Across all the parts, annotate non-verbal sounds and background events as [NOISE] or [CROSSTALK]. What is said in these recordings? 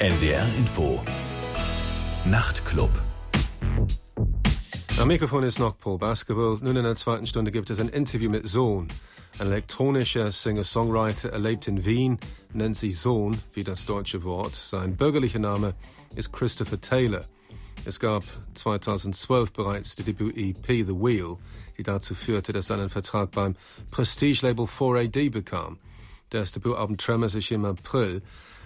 NDR Info Nachtclub Am Mikrofon ist noch Paul Basketball. Nun in der zweiten Stunde gibt es ein Interview mit Sohn. Ein elektronischer Singer-Songwriter, erlebt in Wien, nennt sich Sohn, wie das deutsche Wort. Sein bürgerlicher Name ist Christopher Taylor. Es gab 2012 bereits die Debüt-EP The Wheel, die dazu führte, dass er einen Vertrag beim Prestige-Label 4AD bekam. Das Debütalbum Tremors erschien im April.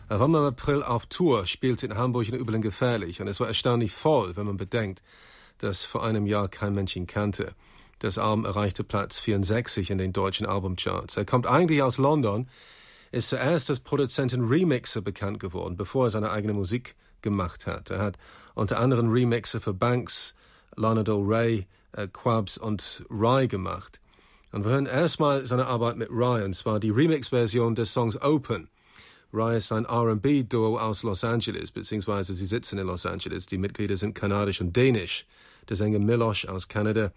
Er war im April auf Tour, spielte in Hamburg in Übeln gefährlich und es war erstaunlich voll, wenn man bedenkt, dass vor einem Jahr kein Mensch ihn kannte. Das Album erreichte Platz 64 in den deutschen Albumcharts. Er kommt eigentlich aus London, ist zuerst als Produzent und Remixer bekannt geworden, bevor er seine eigene Musik gemacht hat. Er hat unter anderem Remixer für Banks, Lana Del Rey, äh, Quabs und Rye gemacht. Und wir hören erstmal seine Arbeit mit Rye, und zwar die Remix-Version des Songs Open. Rye ist ein R&B-Duo aus Los Angeles, beziehungsweise sie sitzen in Los Angeles. Die Mitglieder sind kanadisch und dänisch. Der Sänger Milosh aus Kanada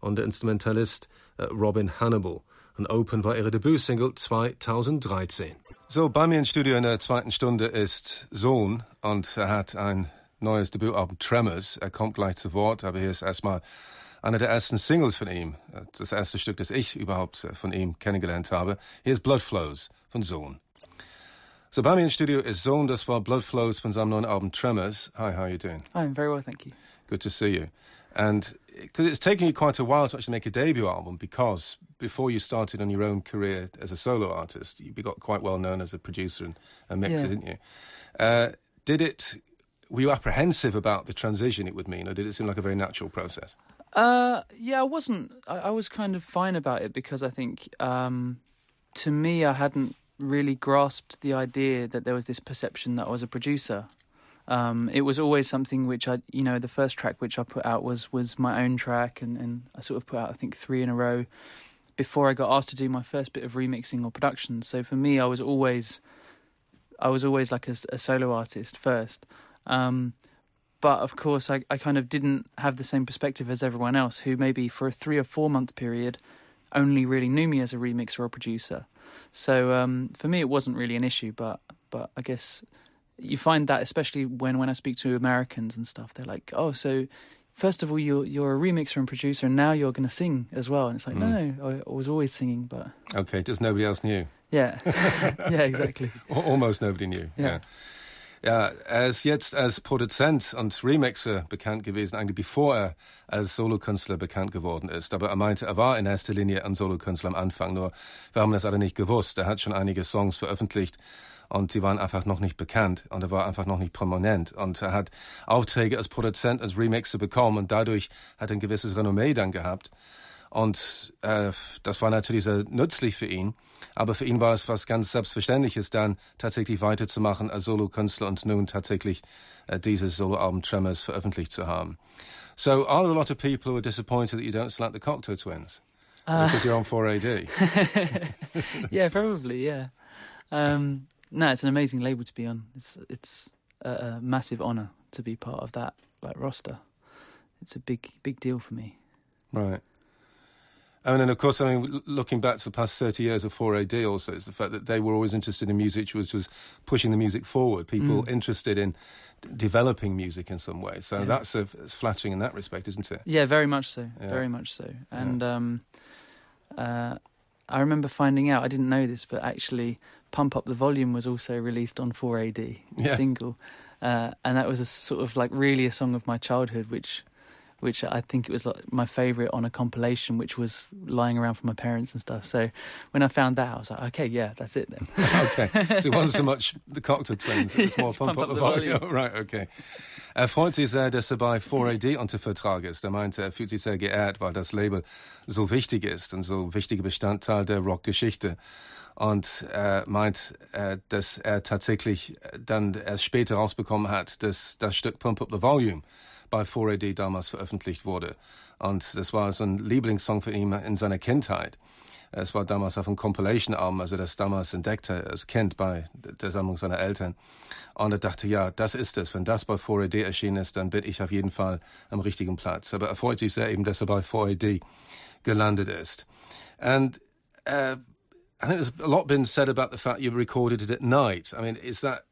und der Instrumentalist äh, Robin Hannibal. Und Open war ihre Debütsingle 2013. So, bei mir im Studio in der zweiten Stunde ist Sohn und er hat ein neues Debütalbum Tremors. Er kommt gleich zu Wort, aber hier ist erstmal einer der ersten Singles von ihm. Das erste Stück, das ich überhaupt von ihm kennengelernt habe. Hier ist Blood Flows von Sohn. So im Studio ist Sohn, das war Blood Flows seinem neuen Album Tremors. Hi, how are you doing? I'm very well, thank you. Good to see you. And because it's taken you quite a while to actually make a debut album because before you started on your own career as a solo artist, you got quite well known as a producer and a mixer, Yeah. didn't you? Uh, did it, were you apprehensive about the transition it would mean, or did it seem like a very natural process? Uh, yeah, I wasn't. I, I was kind of fine about it because I think, um, to me, I hadn't really grasped the idea that there was this perception that I was a producer. Um, it was always something which I, you know, the first track which I put out was was my own track, and, and I sort of put out I think three in a row before I got asked to do my first bit of remixing or production. So for me, I was always, I was always like a solo artist first. Um, but of course, I, I kind of didn't have the same perspective as everyone else, who maybe for a three or four month period only really knew me as a remixer or a producer. So um, for me, it wasn't really an issue. But but I guess you find that especially when when I speak to Americans and stuff, they're like, oh, so. First of all, you're you're a remixer and producer, and now you're going to sing as well. And it's like, no, no, I, I was always singing, but Okay, just nobody else knew. yeah, [LAUGHS] yeah, exactly. [LAUGHS] Almost nobody knew. Ja. Ja, er ist jetzt als Produzent und Remixer bekannt gewesen, eigentlich bevor er als Solokünstler bekannt geworden ist. Aber er meinte, er war in erster Linie ein Solokünstler am Anfang, nur wir haben das alle nicht gewusst. Er hat schon einige Songs veröffentlicht und sie waren einfach noch nicht bekannt und er war einfach noch nicht prominent. Und er hat Aufträge als Produzent, als Remixer bekommen und dadurch hat er ein gewisses Renommee dann gehabt. Und äh, das war natürlich sehr nützlich für ihn. Aber für ihn war es was ganz Selbstverständliches, dann tatsächlich weiterzumachen als Solokünstler und nun tatsächlich äh, dieses Soloalbum Tremors veröffentlicht zu haben. So, are there a lot of people who are disappointed that you don't select the Cocteau Twins? because you're on 4AD. [LAUGHS] yeah, probably. Yeah. Um, no, it's an amazing label to be on. It's it's a, a massive honor to be part of that like roster. It's a big big deal for me. Right. And then, of course, I mean, looking back to the past 30 years of 4AD also, is the fact that they were always interested in music, which was pushing the music forward, people interested in d- developing music in some way. So Yeah. that's, a, it's flattering in that respect, isn't it? Yeah, very much so. Yeah. Very much so. And um, uh, I remember finding out. I didn't know this, but actually, "Pump Up the Volume" was also released on 4AD Yeah. single, uh, and that was a sort of like really a song of my childhood, which. Which I think it was like my favorite on a compilation, which was lying around for my parents and stuff. So when I found that, I was like, okay, yeah, that's it then. [LAUGHS] Okay. So it wasn't so [LAUGHS] much the Cocteau Twins, it was more Yes, Pump, Up the Volume. [LAUGHS] right, okay. Er freut sich sehr, dass er bei 4AD unter Vertrag ist. Er meinte, er fühlt sich sehr geehrt, weil das Label so wichtig ist und so wichtiger Bestandteil der Rockgeschichte. Und er meint, äh, dass er tatsächlich dann erst später rausbekommen hat, dass das Stück Pump Up the Volume bei 4AD damals veröffentlicht wurde. Und das war so ein Lieblingssong für ihn in seiner Kindheit. Es war damals auf einem Compilation-Album, also das damals entdeckte als Kind bei der Sammlung seiner Eltern. Und er dachte, ja, das ist es. Wenn das bei 4AD erschienen ist, dann bin ich auf jeden Fall am richtigen Platz. Aber er freut sich sehr eben, dass er bei 4AD gelandet ist. And uh, I think there's a lot been said about the fact you recorded it at night. I mean, is that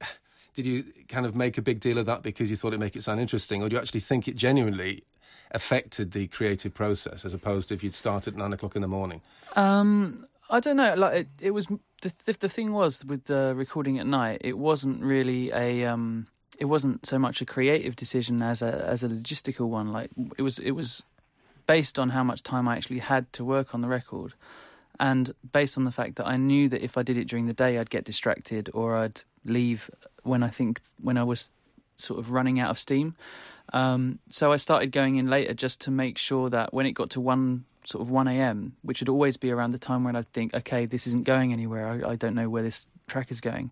did you kind of make a big deal of that because you thought it'd make it sound interesting, or do you actually think it genuinely affected the creative process as opposed to if you'd started at nine o'clock in the morning? Um, I don't know. Like it, it was the, the, the thing was with the recording at night. It wasn't really a. Um, it wasn't so much a creative decision as a as a logistical one. Like it was it was based on how much time I actually had to work on the record, and based on the fact that I knew that if I did it during the day, I'd get distracted or I'd leave when I think when I was sort of running out of steam. Um, so I started going in later just to make sure that when it got to one sort of one a.m., which would always be around the time when I'd think, okay, this isn't going anywhere. I, I don't know where this track is going.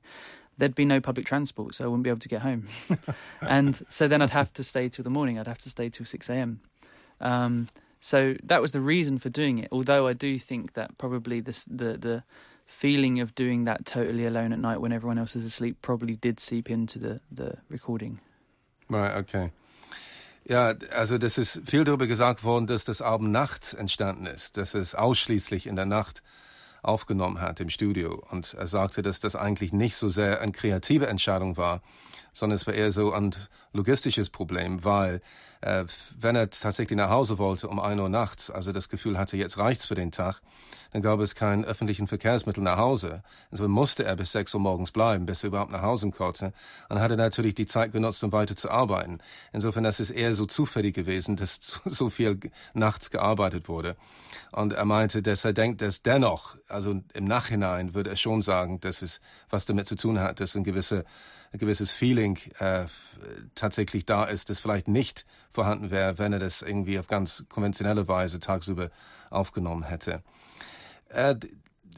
There'd be no public transport, so I wouldn't be able to get home. [LAUGHS] and so then I'd have to stay till the morning. I'd have to stay till six a.m. Um, so that was the reason for doing it. Although I do think that probably this, the the feeling of doing that totally alone at night when everyone else is asleep probably did seep into the the recording. Right. Okay. Ja, also das ist viel darüber gesagt worden, dass das Album Nacht entstanden ist, dass es ausschließlich in der Nacht aufgenommen hat im Studio. Und er sagte, dass das eigentlich nicht so sehr eine kreative Entscheidung war, sondern es war eher so ein logistisches Problem, weil äh, wenn er tatsächlich nach Hause wollte um ein Uhr nachts, also das Gefühl hatte, jetzt reicht's für den Tag, dann gab es keinen öffentlichen Verkehrsmittel nach Hause. Also musste er bis sechs Uhr morgens bleiben, bis er überhaupt nach Hause konnte. Und dann hat er natürlich die Zeit genutzt, um weiter zu arbeiten. Insofern, das ist eher so zufällig gewesen, dass [LAUGHS] so viel nachts gearbeitet wurde. Und er meinte, dass er denkt, dass dennoch, also im Nachhinein würde er schon sagen, dass es was damit zu tun hat, dass ein gewisser ein gewisses Feeling äh, tatsächlich da ist, das vielleicht nicht vorhanden wäre, wenn er das irgendwie auf ganz konventionelle Weise tagsüber aufgenommen hätte. Uh,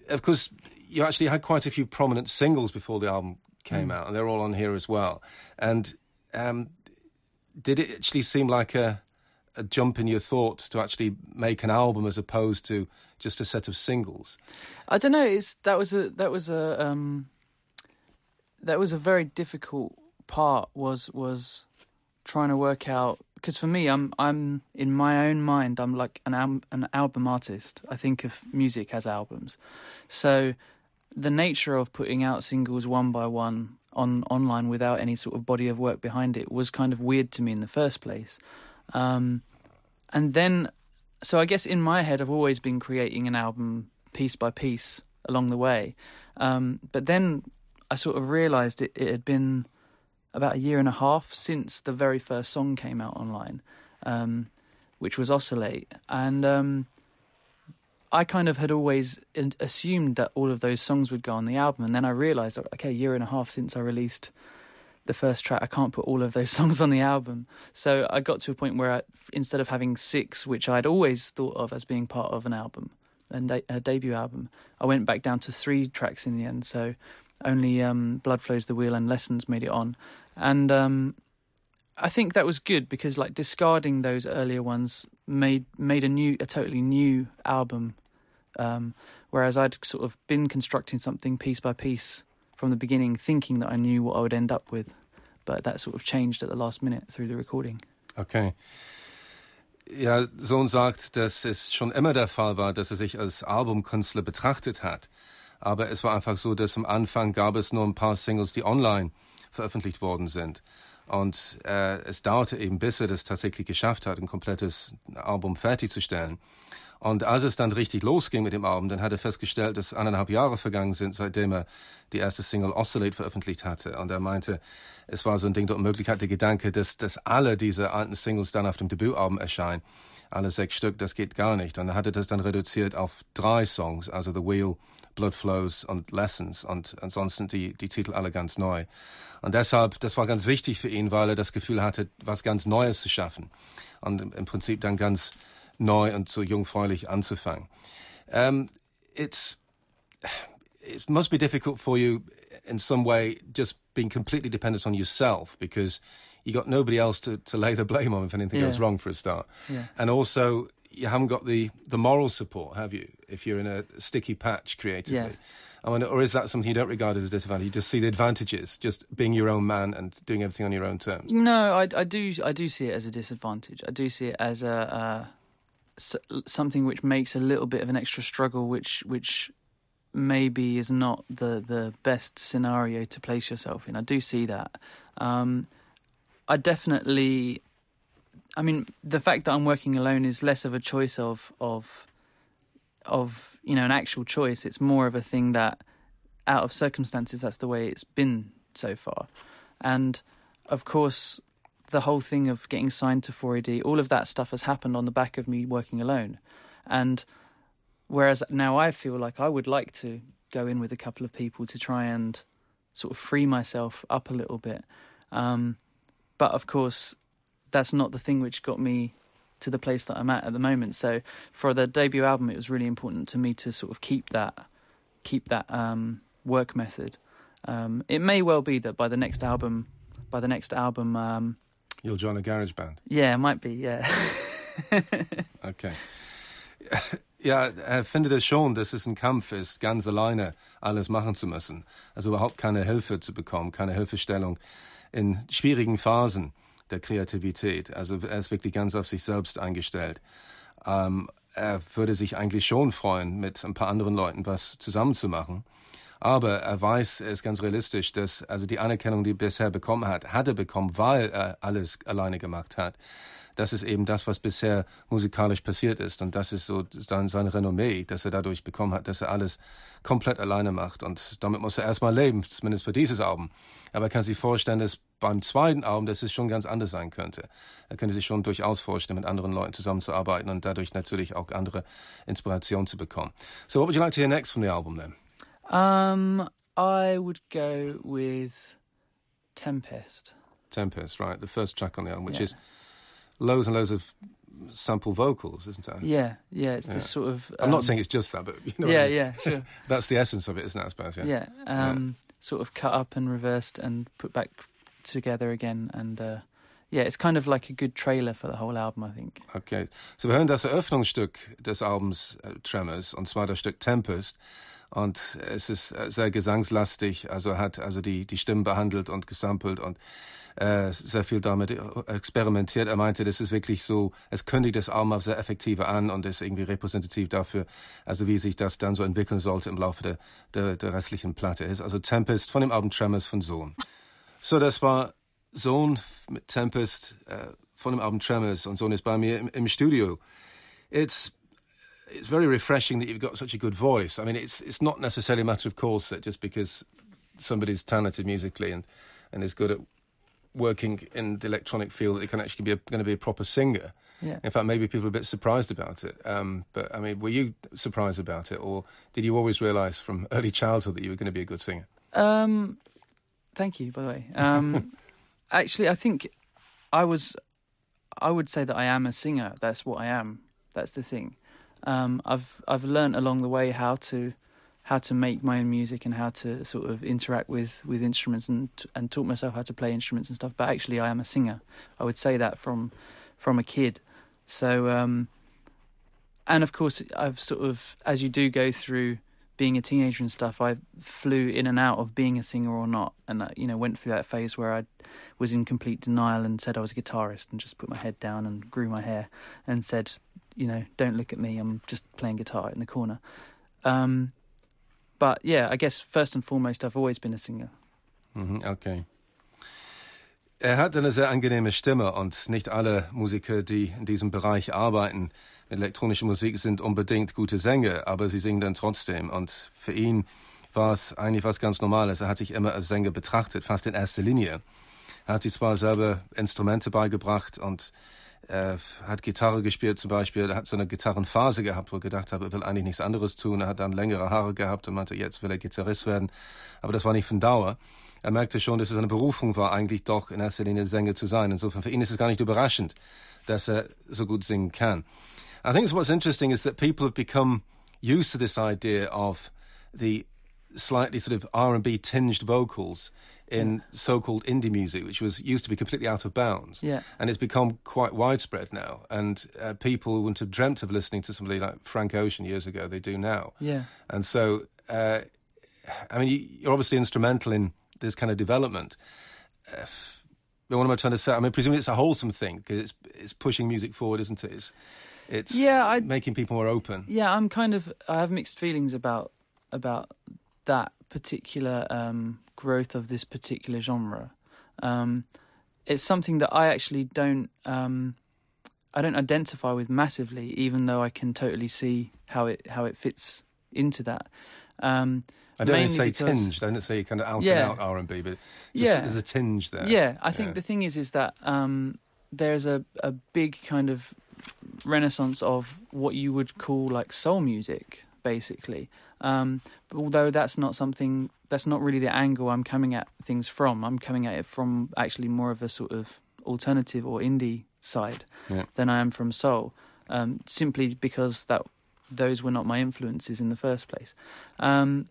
of course, you actually had quite a few prominent singles before the album came mm. out, and they're all on here as well. And um, did it actually seem like a, a jump in your thoughts to actually make an album as opposed to just a set of singles? I don't know. It's that was a that was a um, that was a very difficult part was was trying to work out because for me I'm I'm in my own mind I'm like an al- an album artist. I think of music as albums. So the nature of putting out singles one by one on online without any sort of body of work behind it was kind of weird to me in the first place. Um, and then so I guess in my head I've always been creating an album piece by piece along the way. Um, but then I sort of realised it, it had been about a year and a half since the very first song came out online, um, which was Oscillate. And um, I kind of had always assumed that all of those songs would go on the album. And then I realised, okay, a year and a half since I released the first track, I can't put all of those [LAUGHS] songs on the album. So I got to a point where I, instead of having six, which I'd always thought of as being part of an album, and a, debut album, I went back down to three tracks in the end. So only um, Blood Flows the Wheel and Lessons made it on. And um, I think that was good because like discarding those earlier ones made made a new a totally new album. Um, whereas I'd sort of been constructing something piece by piece from the beginning, thinking that I knew what I would end up with, but that sort of changed at the last minute through the recording. Okay. Ja, Sohn sagt, dass es schon immer der Fall war, dass er sich als Albumkünstler betrachtet hat. Aber es war einfach so, dass am Anfang gab es nur ein paar Singles, die online veröffentlicht worden sind. Und äh, es dauerte eben, bis er das tatsächlich geschafft hat, ein komplettes Album fertigzustellen. Und als es dann richtig losging mit dem Album, dann hat er festgestellt, dass eineinhalb Jahre vergangen sind, seitdem er die erste Single Oscillate veröffentlicht hatte. Und er meinte, es war so ein Ding der Unmöglichkeit, der Gedanke, dass, dass alle diese alten Singles dann auf dem Debütalbum erscheinen. Alle sechs Stück, das geht gar nicht. Und er hatte das dann reduziert auf drei Songs, also The Wheel, Blood Flows und Lessons und ansonsten die, die Titel alle ganz neu. Und deshalb, das war ganz wichtig für ihn, weil er das Gefühl hatte, was ganz Neues zu schaffen und im Prinzip dann ganz neu und so jungfräulich anzufangen. Um, it's, it must be difficult for you in some way just being completely dependent on yourself because you got nobody else to, to lay the blame on if anything yeah. goes wrong for a start. Yeah. And also you haven't got the, the moral support, have you? If you're in a sticky patch creatively. Yeah. I mean, or is that something you don't regard as a disadvantage? You just see the advantages, just being your own man and doing everything on your own terms. No, I, I do. I do see it as a disadvantage. I do see it as a, a something which makes a little bit of an extra struggle, which which maybe is not the the best scenario to place yourself in. I do see that. Um, I definitely. I mean, the fact that I'm working alone is less of a choice of of of you know an actual choice. It's more of a thing that, out of circumstances, that's the way it's been so far, and of course, the whole thing of getting signed to 4AD, all of that stuff has happened on the back of me working alone, and whereas now I feel like I would like to go in with a couple of people to try and sort of free myself up a little bit. Um, but of course, that's not the thing which got me to the place that I'm at at the moment. So for the debut album, it was really important to me to sort of keep that keep that um, work method. Um, it may well be that by the next album, by the next album, um, you'll join a garage band. Yeah, it might be. Yeah. [LAUGHS] okay. Ja, er findet es schon, dass es ein Kampf ist, ganz alleine alles machen zu müssen. Also überhaupt keine Hilfe zu bekommen, keine Hilfestellung in schwierigen Phasen der Kreativität. Also er ist wirklich ganz auf sich selbst eingestellt. Ähm, er würde sich eigentlich schon freuen, mit ein paar anderen Leuten was zusammenzumachen. Aber er weiß, er ist ganz realistisch, dass also die Anerkennung, die er bisher bekommen hat, hat er bekommen, weil er alles alleine gemacht hat. Das ist eben das, was bisher musikalisch passiert ist. Und das ist so sein, sein Renommee, das er dadurch bekommen hat, dass er alles komplett alleine macht. Und damit muss er erstmal leben, zumindest für dieses Album. Aber er kann sich vorstellen, dass beim zweiten Album, dass es schon ganz anders sein könnte. Er könnte sich schon durchaus vorstellen, mit anderen Leuten zusammenzuarbeiten und dadurch natürlich auch andere Inspirationen zu bekommen. So, what would you like to hear next from the album then? Um, I would go with Tempest. Tempest, right? The first track on the album, which yeah. is loads and loads of sample vocals, isn't it? Yeah, yeah. It's yeah. this sort of. Um, I'm not um, saying it's just that, but you know. Yeah, I mean? yeah, sure. [LAUGHS] That's the essence of it, isn't it? I suppose. Yeah. Yeah. Um, yeah. Sort of cut up and reversed and put back together again, and uh, yeah, it's kind of like a good trailer for the whole album, I think. Okay, so wir hören das Eröffnungsstück des Albums äh, Tremors, und zwar das Stück Tempest. Und es ist äh, sehr gesangslastig, also hat also die, die Stimmen behandelt und gesampelt und äh, sehr viel damit experimentiert. Er meinte, das ist wirklich so, es kündigt das Album sehr effektiv an und ist irgendwie repräsentativ dafür, also wie sich das dann so entwickeln sollte im Laufe der, der, der restlichen Platte. ist also Tempest von dem Album Tremors von Sohn. So, das war Sohn mit Tempest äh, von dem Album Tremors und Sohn ist bei mir im, im Studio. It's it's very refreshing that you've got such a good voice. I mean, it's it's not necessarily a matter of course that just because somebody's talented musically and and is good at working in the electronic field, that they can actually be a, going to be a proper singer. Yeah. In fact, maybe people are a bit surprised about it. Um, but I mean, were you surprised about it, or did you always realise from [LAUGHS] early childhood that you were going to be a good singer? Um, thank you, by the way. Um, [LAUGHS] actually, I think I was. I would say that I am a singer. That's what I am. That's the thing um, I've I've learned along the way how to how to make my own music and how to sort of interact with, with instruments and and taught myself how to play instruments and stuff. But actually, I am a singer. I would say that from from a kid. So um, and of course, I've sort of as you do go through being a teenager and stuff, I flew in and out of being a singer or not, and you know went through that phase where I was in complete denial and said I was a guitarist and just put my head down and grew my hair and said you know, don't look at me, I'm just playing guitar in the corner. Um, but yeah, I guess first and foremost, I've always been a singer. Mhm, okay. Er hat eine sehr angenehme Stimme und nicht alle Musiker, die in diesem Bereich arbeiten mit elektronischer Musik, sind unbedingt gute Sänger, aber sie singen dann trotzdem. Und für ihn war es eigentlich was ganz Normales. Er hat sich immer als Sänger betrachtet, fast in erster Linie. Er hat sich zwar selber Instrumente beigebracht und er hat Gitarre gespielt zum Beispiel, er hat so eine Gitarrenphase gehabt, wo er gedacht hat, er will eigentlich nichts anderes tun. Er hat dann längere Haare gehabt und meinte, jetzt will er Gitarrist werden. Aber das war nicht von Dauer. Er merkte schon, dass es eine Berufung war, eigentlich doch in erster Linie Sänger zu sein. Insofern für ihn ist es gar nicht überraschend, dass er so gut singen kann. I think what's interesting is that people have become used to this idea of the slightly sort of R&B tinged vocals in so-called indie music, which was used to be completely out of bounds. Yeah. And it's become quite widespread now. And uh, people wouldn't have dreamt of listening to somebody like Frank Ocean years ago. They do now. Yeah. And so, uh, I mean, you're obviously instrumental in this kind of development. Uh, what am I trying to say? I mean, presumably it's a wholesome thing because it's it's pushing music forward, isn't it? It's it's yeah, I, making people more open. Yeah, I'm kind of I have mixed feelings about about that particular um, growth of this particular genre. Um, it's something that I actually don't um, I don't identify with massively, even though I can totally see how it how it fits into that. Um, I don't say because, tinge. I don't say kind of out yeah, and out R and B, but yeah, there's a tinge there. Yeah, I think yeah. the thing is, is that um, there's a a big kind of renaissance of what you would call like soul music, basically. Um, but although that's not something, that's not really the angle I'm coming at things from. I'm coming at it from actually more of a sort of alternative or indie side yeah. than I am from soul, um, simply because that those were not my influences in the first place. Um,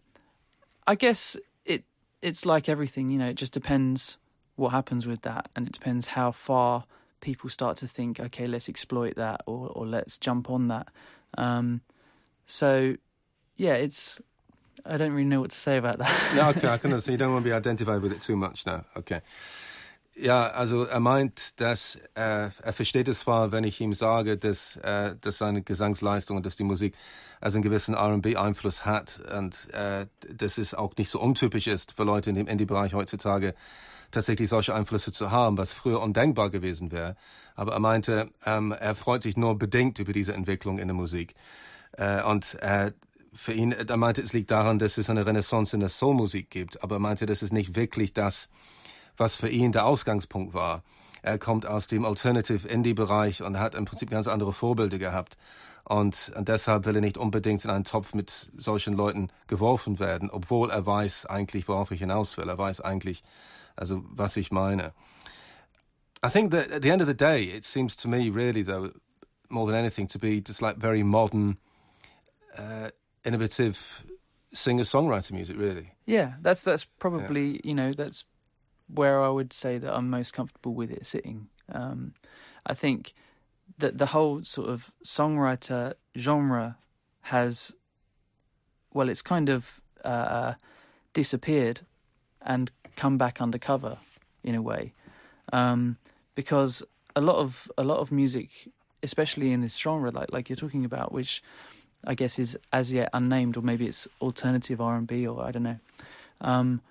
I guess it it's like everything, you know. It just depends what happens with that, and it depends how far people start to think, okay, let's exploit that, or or let's jump on that. Um, so, yeah, it's. I don't really know what to say about that. [LAUGHS] no, okay, I [LAUGHS] can understand. You don't want to be identified with it too much now. Okay. Ja, also er meint, dass äh, er versteht es zwar, wenn ich ihm sage, dass, äh, dass seine Gesangsleistung und dass die Musik also einen gewissen R&B-Einfluss hat und äh, dass es auch nicht so untypisch ist für Leute in dem Indie-Bereich heutzutage tatsächlich solche Einflüsse zu haben, was früher undenkbar gewesen wäre. Aber er meinte, ähm, er freut sich nur bedingt über diese Entwicklung in der Musik. Äh, und äh, für ihn, er meinte, es liegt daran, dass es eine Renaissance in der Soul-Musik gibt. Aber er meinte, das ist nicht wirklich das, was für ihn der Ausgangspunkt war. Er kommt aus dem Alternative Indie-Bereich und hat im Prinzip ganz andere Vorbilder gehabt. Und, und deshalb will er nicht unbedingt in einen Topf mit solchen Leuten geworfen werden, obwohl er weiß eigentlich, worauf ich hinaus will. Er weiß eigentlich, also was ich meine. I think that at the end of the day, it seems to me really, though, more than anything, to be just like very modern, uh, innovative singer-songwriter music, really. Yeah, that's that's probably yeah. you know that's where I would say that I'm most comfortable with it sitting. Um, I think that the whole sort of songwriter genre has, well, it's kind of uh, disappeared and come back undercover in a way, um, because a lot of a lot of music, especially in this genre, like like you're talking about, which I guess is as yet unnamed, or maybe it's alternative R and B, or I don't know. Um,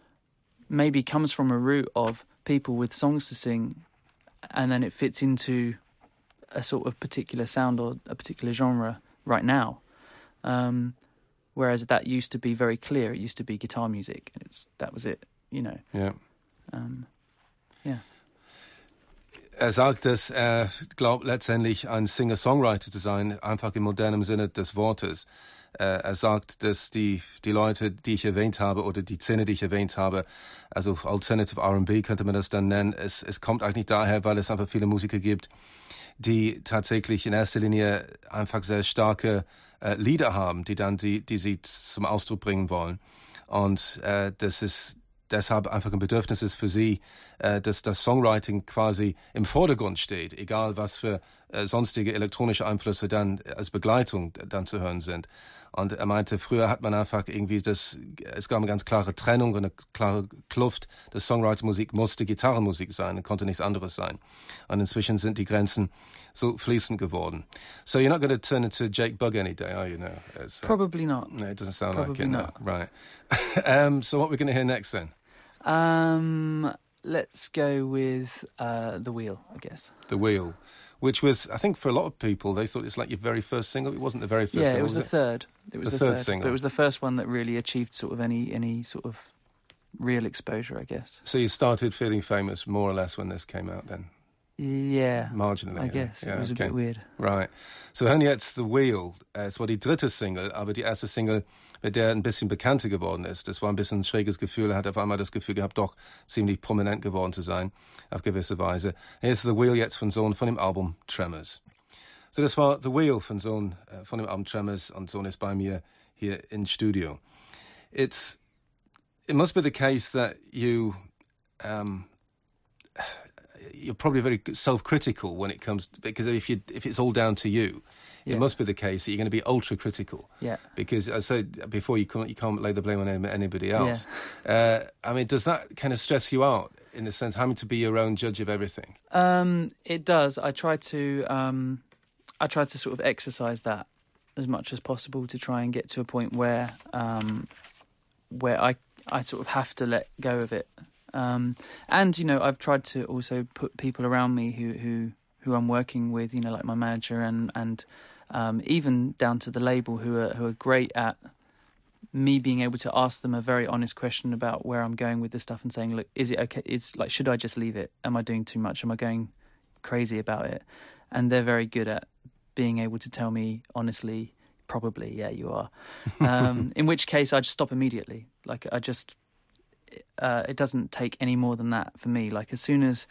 maybe comes from a root of people with songs to sing, and then it fits into a sort of particular sound or a particular genre right now. Um, whereas that used to be very clear. It used to be guitar music. And it's, that was it, you know. Yeah. Um, yeah. Er sagt, dass er glaubt, letztendlich ein Singer-Songwriter zu sein, einfach im modernen Sinne des Wortes. Er sagt, dass die, die Leute, die ich erwähnt habe, oder die Szene, die ich erwähnt habe, also Alternative RB könnte man das dann nennen, es, es kommt eigentlich daher, weil es einfach viele Musiker gibt, die tatsächlich in erster Linie einfach sehr starke äh, Lieder haben, die dann die, die sie zum Ausdruck bringen wollen. Und äh, das ist deshalb einfach ein Bedürfnis ist für sie, äh, dass das Songwriting quasi im Vordergrund steht, egal was für äh, sonstige elektronische Einflüsse dann als Begleitung dann zu hören sind. Und er meinte, früher hat man einfach irgendwie das, es gab eine ganz klare Trennung, eine klare Kluft. Das Songwriter-Musik musste Gitarrenmusik sein, konnte nichts anderes sein. Und inzwischen sind die Grenzen so fließend geworden. So you're not going to turn into Jake Bug any day, are you? No, uh, Probably not. No, it doesn't sound Probably like it. Not. No. Right. [LAUGHS] um, so what are we going to hear next then? Um, let's go with uh, the wheel, I guess. The wheel, which was, I think, for a lot of people, they thought it's like your very first single. It wasn't the very first. Yeah, single, it was, was the it? third. It was the, the third, third, single. But it was the first one that really achieved sort of any any sort of real exposure, I guess. So you started feeling famous more or less when this came out, then. Yeah. Marginally. I guess. Yeah, it was okay. a bit weird. Right. So jetzt The Wheel. Es war die dritte Single, aber die erste Single, mit der er ein bisschen bekannter geworden ist. Das war ein bisschen ein schräges Gefühl. Er hat auf einmal das Gefühl gehabt, doch ziemlich prominent geworden zu sein, auf gewisse Weise. Hier ist The Wheel jetzt von Sohn von dem Album Tremors. So, das war The Wheel von Sohn äh, von dem Album Tremors und Sohn ist bei mir hier in Studio. It's, it must be the case that you, um, you're probably very self-critical when it comes to, because if you if it's all down to you, yeah. it must be the case that you're going to be ultra critical. Yeah. Because I said before, you can't you can't lay the blame on anybody else. Yeah. Uh, I mean, does that kind of stress you out in the sense having to be your own judge of everything? Um, it does. I try to um, I try to sort of exercise that as much as possible to try and get to a point where um, where I I sort of have to let go of it. Um, and you know, I've tried to also put people around me who who who I'm working with, you know, like my manager and and um, even down to the label, who are who are great at me being able to ask them a very honest question about where I'm going with this stuff and saying, look, is it okay? Is like, should I just leave it? Am I doing too much? Am I going crazy about it? And they're very good at being able to tell me honestly, probably, yeah, you are. [LAUGHS] Um, in which case, I just stop immediately. Like, I just, uh, it doesn't take any more than that for me. Like, as soon as,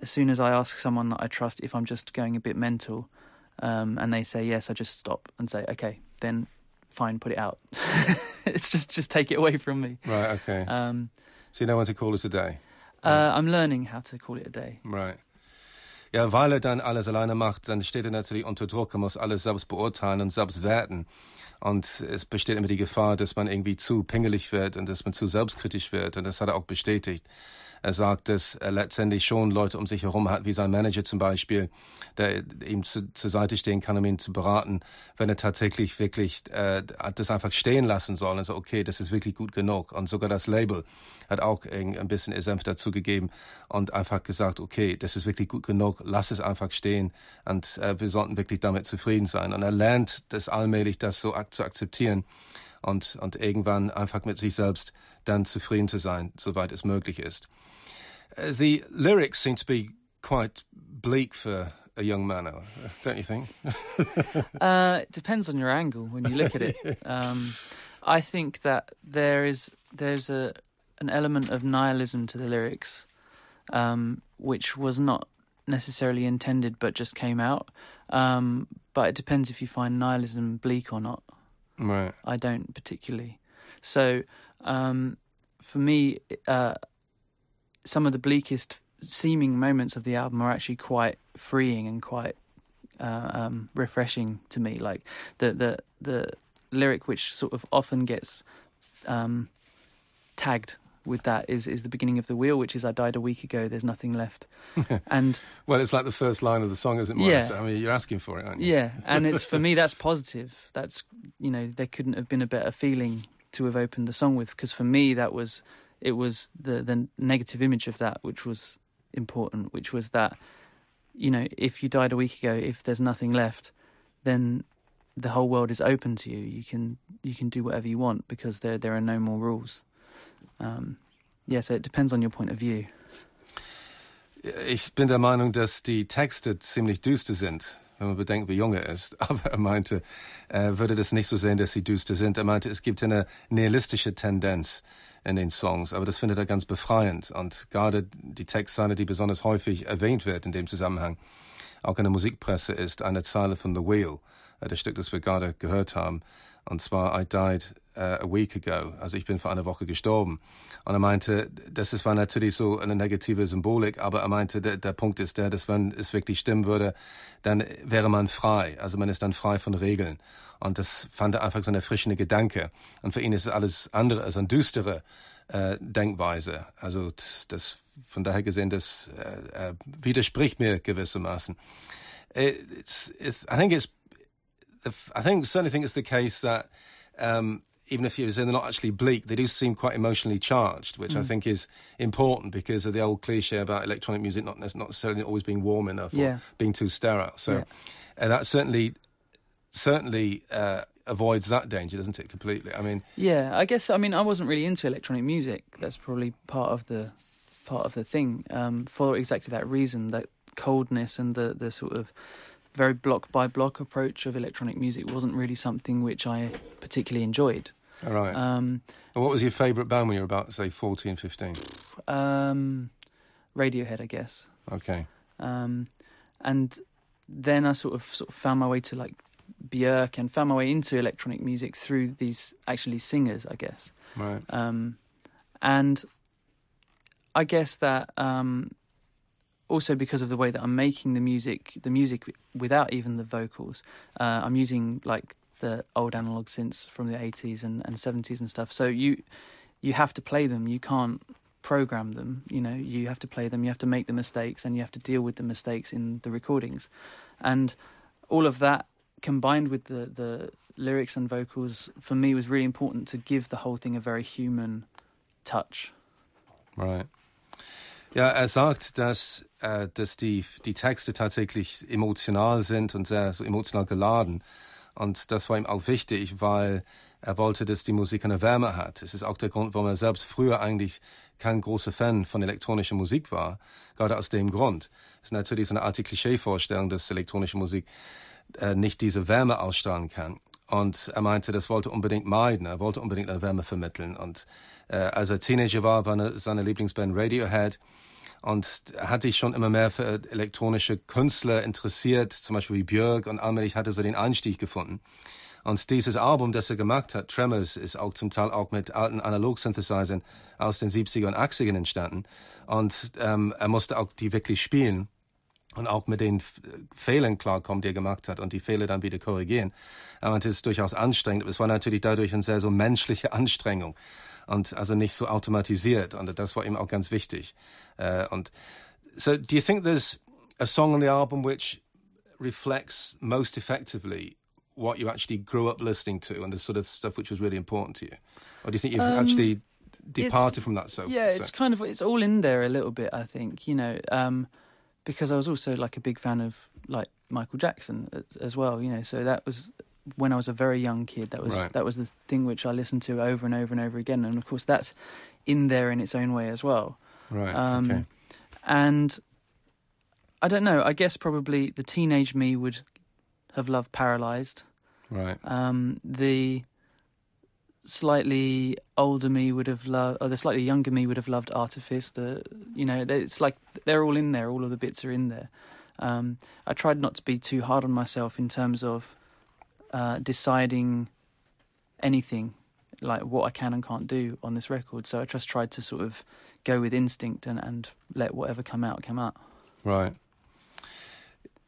as soon as I ask someone that I trust if I'm just going a bit mental, um, and they say yes, I just stop and say, okay, then fine, put it out. [LAUGHS] it's just just take it away from me. Right. Okay. Um, so you know when to call it a day. Uh, I'm learning how to call it a day. Right. Ja, weil er dann alles alleine macht, dann steht er natürlich unter Druck. Er muss alles selbst beurteilen und selbst werten. Und es besteht immer die Gefahr, dass man irgendwie zu pingelig wird und dass man zu selbstkritisch wird. Und das hat er auch bestätigt. Er sagt, dass er letztendlich schon Leute um sich herum hat, wie sein Manager zum Beispiel, der ihm zu, zur Seite stehen kann, um ihn zu beraten, wenn er tatsächlich wirklich äh, das einfach stehen lassen soll. Also okay, das ist wirklich gut genug. Und sogar das Label hat auch ein bisschen Senf dazu gegeben und einfach gesagt, okay, das ist wirklich gut genug, lass es einfach stehen und äh, wir sollten wirklich damit zufrieden sein. Und er lernt das allmählich, das so ak zu akzeptieren und, und irgendwann einfach mit sich selbst dann zufrieden zu sein, soweit es möglich ist. Uh, the lyrics seem to be quite bleak for a young man, don't you think? [LAUGHS] uh, it depends on your angle when you look at it. [LAUGHS] Um, I think that there is there's a an element of nihilism to the lyrics, um, which was not necessarily intended, but just came out. Um, but it depends if you find nihilism bleak or not. Right. I don't particularly. So um, for me, uh, some of the bleakest seeming moments of the album are actually quite freeing and quite uh, um, refreshing to me. Like the the the lyric, which sort of often gets um, tagged with that is is the beginning of the wheel, which is "I died a week ago. There's nothing left." [LAUGHS] and well, it's like the first line of the song, isn't it? Yeah. I mean, you're asking for it, aren't you? Yeah, and it's for [LAUGHS] me that's positive. That's you know there couldn't have been a better feeling to have opened the song with because for me that was it was the the negative image of that which was important, which was that you know if you died a week ago, if there's nothing left, then the whole world is open to you. You can you can do whatever you want because there there are no more rules. Um, yeah, so it depends on your point of view. Ich bin der Meinung, dass die Texte ziemlich düster sind, wenn man bedenkt, wie jung er ist. [LAUGHS] Aber er meinte, er würde das nicht so sehen, dass sie düster sind. Er meinte, es gibt eine nihilistische Tendenz in den Songs, aber das findet er ganz befreiend. Und gerade die Textzeile, die besonders häufig erwähnt wird in dem Zusammenhang, auch in der Musikpresse, ist eine Zeile von The Wheel, äh, das Stück, das wir gerade gehört haben. Und zwar I died uh, a week ago, also ich bin vor einer Woche gestorben. Und er meinte, das ist, war natürlich so eine negative Symbolik, aber er meinte, der, der Punkt ist der, dass wenn es wirklich stimmen würde, dann wäre man frei. Also man ist dann frei von Regeln. Und das fand er einfach so ein erfrischender Gedanke. Und für ihn ist es alles andere als eine düstere äh, Denkweise. Also das, von daher gesehen, das äh, äh, widerspricht mir gewissermaßen. It's, it's, I think it's, I think certainly think it's the case that um, even if you're they're not actually bleak, they do seem quite emotionally charged, which mm. I think is important because of the old cliche about electronic music not not necessarily always being warm enough or being too sterile. So yeah. uh, that certainly certainly uh, avoids that danger, doesn't it? Completely. I mean, yeah. I guess I mean I wasn't really into electronic music. That's probably part of the part of the thing um, for exactly that reason. That coldness and the the sort of very block by block approach of electronic music wasn't really something which I particularly enjoyed. All right. Um, and what was your favourite band when you were about, say, 14, 15? Um, Radiohead, I guess. Okay. Um, and then I sort of sort of found my way to like Björk and found my way into electronic music through these actually singers, I guess. Right. Um, and I guess that um, also because of the way that I'm making the music, the music without even the vocals, uh, I'm using like the old analog synths from the 80s and, and 70s and stuff. So you you have to play them. You can't program them. You know, you have to play them. You have to make the mistakes, and you have to deal with the mistakes in the recordings, and all of that combined with the the lyrics and vocals, for me was really important to give the whole thing a very human touch. Right. Ja, er sagt, dass, äh, dass die, die Texte tatsächlich emotional sind und sehr so emotional geladen. Und das war ihm auch wichtig, weil er wollte, dass die Musik eine Wärme hat. Es ist auch der Grund, warum er selbst früher eigentlich kein großer Fan von elektronischer Musik war. Gerade aus dem Grund. Es ist natürlich so eine alte Klischeevorstellung, dass elektronische Musik äh, nicht diese Wärme ausstrahlen kann. Und er meinte, das wollte unbedingt meiden. Er wollte unbedingt eine Wärme vermitteln. Und äh, als er Teenager war, war eine, seine Lieblingsband Radiohead. Und hat sich schon immer mehr für elektronische Künstler interessiert, zum Beispiel wie Björk. Und allmählich hat er so den Einstieg gefunden. Und dieses Album, das er gemacht hat, Tremors, ist auch zum Teil auch mit alten Analog-Synthesizern aus den 70er und 80ern entstanden. Und ähm, er musste auch die wirklich spielen und auch mit den Fehlern klarkommen, die er gemacht hat und die Fehler dann wieder korrigieren. Und es ist durchaus anstrengend. Es war natürlich dadurch eine sehr so menschliche [LAUGHS] Anstrengung und also nicht so automatisiert. Und das war ihm auch ganz wichtig. Uh, und so, do you think there's a song on the album which reflects most effectively what you actually grew up listening to and the sort of stuff which was really important to you? Or do you think you've um, actually departed from that so yeah it's so? kind of it's all in there a little bit i think you know um, because i was also like a big fan of like michael jackson as, as, well you know so that was when i was a very young kid that was right. that was the thing which i listened to over and over and over again and of course that's in there in its own way as well right um, okay. and i don't know i guess probably the teenage me would have loved paralyzed right um, the slightly older me would have loved, or the slightly younger me would have loved Artifice. The you know, it's like they're all in there. All of the bits are in there. Um, I tried not to be too hard on myself in terms of uh, deciding anything like what I can and can't do on this record. So I just tried to sort of go with instinct and, and let whatever come out come out. Right.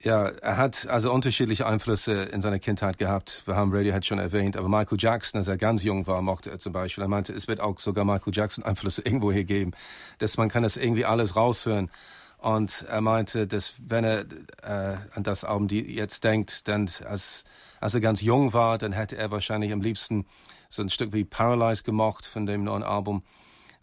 Ja, er hat also unterschiedliche Einflüsse in seiner Kindheit gehabt. Wir haben Radiohead schon erwähnt, aber Michael Jackson, als er ganz jung war, mochte er zum Beispiel. Er meinte, es wird auch sogar Michael Jackson Einflüsse [LAUGHS] irgendwo hier geben, dass man kann das irgendwie alles raushören. Und er meinte, dass wenn er äh, an das Album die jetzt denkt, dann als, als er ganz jung war, dann hätte er wahrscheinlich am liebsten so ein Stück wie Paralyzed gemocht von dem neuen Album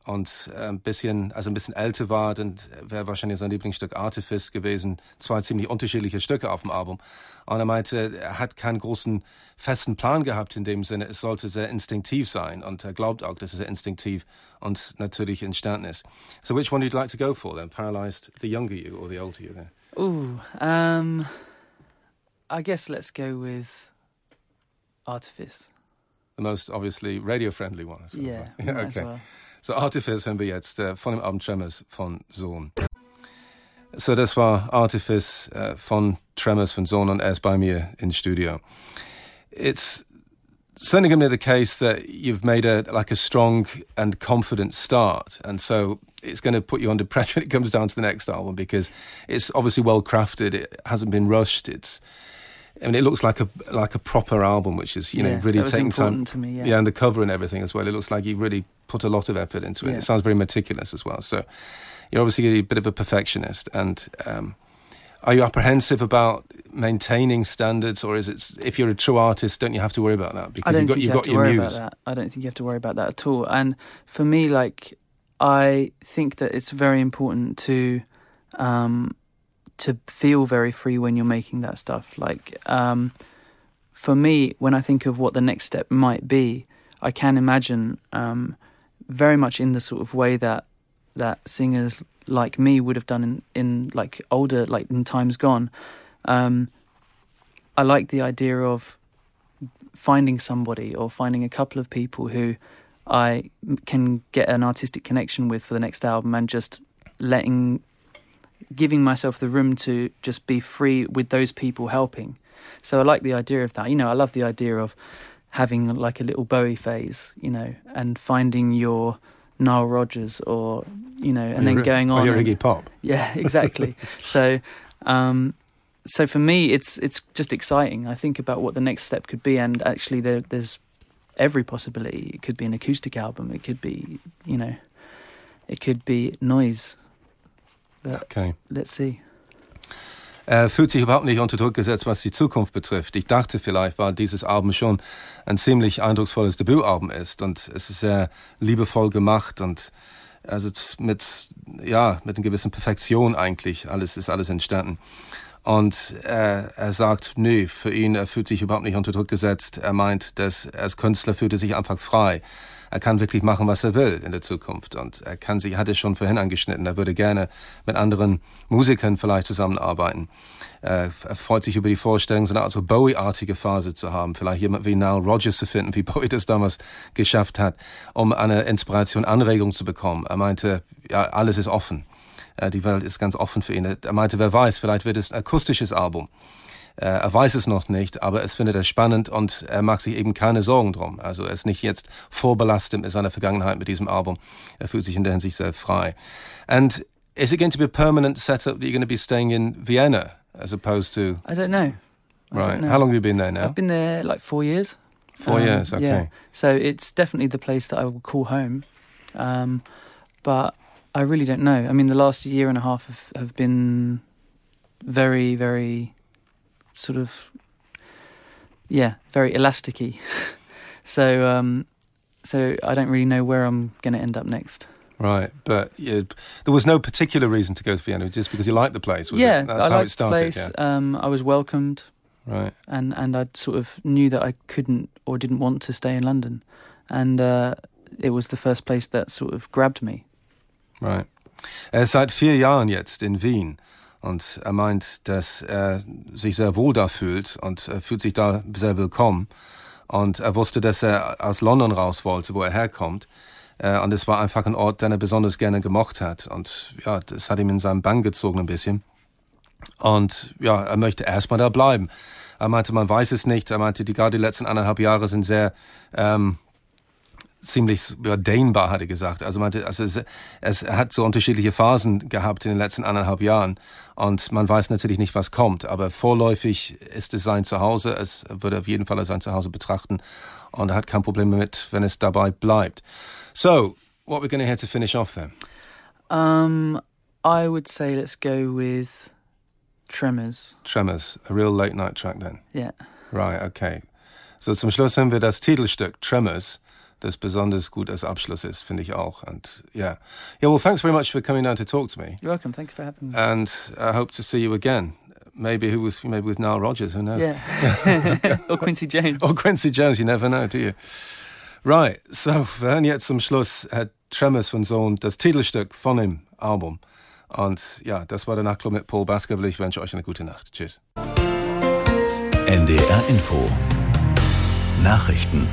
und ein bisschen, also ein bisschen älter war, dann wäre wahrscheinlich sein Lieblingsstück Artifice gewesen. Zwei ziemlich unterschiedliche Stücke auf dem Album. Und er meinte, er hat keinen großen festen Plan gehabt in dem Sinne. Es sollte sehr instinktiv sein. Und er glaubt auch, dass es sehr instinktiv und natürlich entstanden ist. So which one would you like to go for then? Paralyzed, the younger you or the older you then? Ooh, um, I guess let's go with Artifice. The most obviously radio friendly one. [LAUGHS] Well. Yeah, okay. So Artifice hören wir jetzt äh, von dem Album Tremors von Sohn. So, das war Artifice äh, von Tremors von Sohn und er ist bei mir in Studio. It's certainly going to be the case that you've made a like a strong and confident start, and so it's going to put you under [LAUGHS] pressure when it comes down to the next album because it's obviously well crafted. It hasn't been rushed. It's I mean, it looks like a like a proper album, which is you know yeah, really taking time. To me, yeah. yeah, and the cover and everything as well. It looks like you really put a lot of effort into it. Yeah. It sounds very meticulous as well. So you're obviously a bit of a perfectionist. And um, are you apprehensive about maintaining standards, or is it if you're a true artist, don't you have to worry about that because you've got, think you've got your muse? I don't think you have to worry about that at all. And for me, like I think that it's very important to. Um, to feel very free when you're making that stuff. Like um, for me, when I think of what the next step might be, I can imagine um, very much in the sort of way that that singers like me would have done in, in like older like in times gone. Um, I like the idea of finding somebody or finding a couple of people who I can get an artistic connection with for the next album and just letting giving myself the room to just be free with those people helping. So I like the idea of that. You know, I love the idea of having like a little Bowie phase, you know, and finding your Nile Rodgers or you know, and then going on. Or your Iggy Pop. Yeah, [LAUGHS] exactly. [LAUGHS] so, um, so for me, it's it's just exciting. I think about what the next step could be, and actually, there, there's every possibility. It could be an acoustic album. It could be, you know, it could be noise. But okay. Let's see. Er fühlt sich überhaupt nicht unter Druck gesetzt, was die Zukunft betrifft. Ich dachte vielleicht, weil dieses Album schon ein ziemlich eindrucksvolles Debütalbum ist und es ist sehr liebevoll gemacht und also mit, ja, mit einer gewissen Perfektion eigentlich. Alles ist alles entstanden. Und er, er sagt, nö, für ihn, er fühlt sich überhaupt nicht unter Druck gesetzt. Er meint, dass er als Künstler fühlt er sich einfach frei. Er kann wirklich machen, was er will in der Zukunft. Und er kann sich, hat es schon vorhin angeschnitten, er würde gerne mit anderen Musikern vielleicht zusammenarbeiten. Er, er freut sich über die Vorstellung, so eine Art so Bowie-artige Phase zu haben. Vielleicht jemand wie Nile Rodgers zu finden, [LAUGHS] wie Bowie das damals geschafft hat, um eine Inspiration, Anregung zu bekommen. Er meinte, ja, alles ist offen. Äh, die Welt ist ganz offen für ihn. Er meinte, wer weiß, vielleicht wird es ein akustisches Album. Äh, er weiß es noch nicht, aber es findet er spannend und er macht sich eben keine Sorgen drum. Also er ist nicht jetzt vorbelastet mit seiner Vergangenheit mit diesem Album. Er fühlt sich in der Hinsicht sehr frei. And is it going to be a permanent setup that you're going to be staying in Vienna as opposed to? I don't know. I right. Don't know. How long have you been there now? I've been there like four years. Four um, years. Okay. Yeah. So it's definitely the place that I would call home. Um, but I really don't know. I mean, the last year and a half have, have been very, very sort of, yeah, very elasticy. [LAUGHS] so, um, so I don't really know where I'm going to end up next. Right, but yeah, there was no particular reason to go to Vienna, just because you liked the place. yeah, it? that's I how liked it started. The place. Yeah. Um, I was welcomed. Right, and and I sort of knew that I couldn't or didn't want to stay in London, and uh, it was the first place that sort of grabbed me. Right. Er ist seit vier Jahren jetzt in Wien und er meint, dass er sich sehr wohl da fühlt und er fühlt sich da sehr willkommen. Und er wusste, dass er aus London raus wollte, wo er herkommt. Äh, und es war einfach ein Ort, den er besonders gerne gemocht hat. Und ja, das hat ihm in seinen Bann gezogen ein bisschen. Und ja, er möchte erstmal da bleiben. Er meinte, man weiß es nicht. Er meinte, die gerade die letzten anderthalb Jahre sind sehr ähm, ziemlich dehnbar, hat er gesagt. Also, meinte, also es, es hat so unterschiedliche Phasen gehabt in den letzten anderthalb Jahren und man weiß natürlich nicht, was kommt. Aber vorläufig ist es sein Zuhause. Es würde auf jeden Fall sein Zuhause betrachten und er hat kein Problem damit, wenn es dabei bleibt. So, what we're going to hear to finish off then? Um, I would say let's go with Tremors. Tremors, a real late night track then. Yeah. Right, okay. So zum Schluss haben wir das Titelstück Tremors. Das besonders gut als Abschluss ist, finde ich auch. And yeah, yeah. Well, thanks very much for coming down to talk to me. You're welcome. Thank you for having me. And I hope to see you again. Maybe who was maybe with Nile Rodgers? Who knows? Yeah. [LAUGHS] or Quincy Jones. or Quincy Jones. You never know, do you? Right. So wir hören jetzt zum Schluss Herr Tremors von Sohn das Titelstück von dem Album. Und ja, das war der Nachtclub mit Paul Baskerville. Ich wünsche euch eine gute Nacht. Tschüss. NDR Info Nachrichten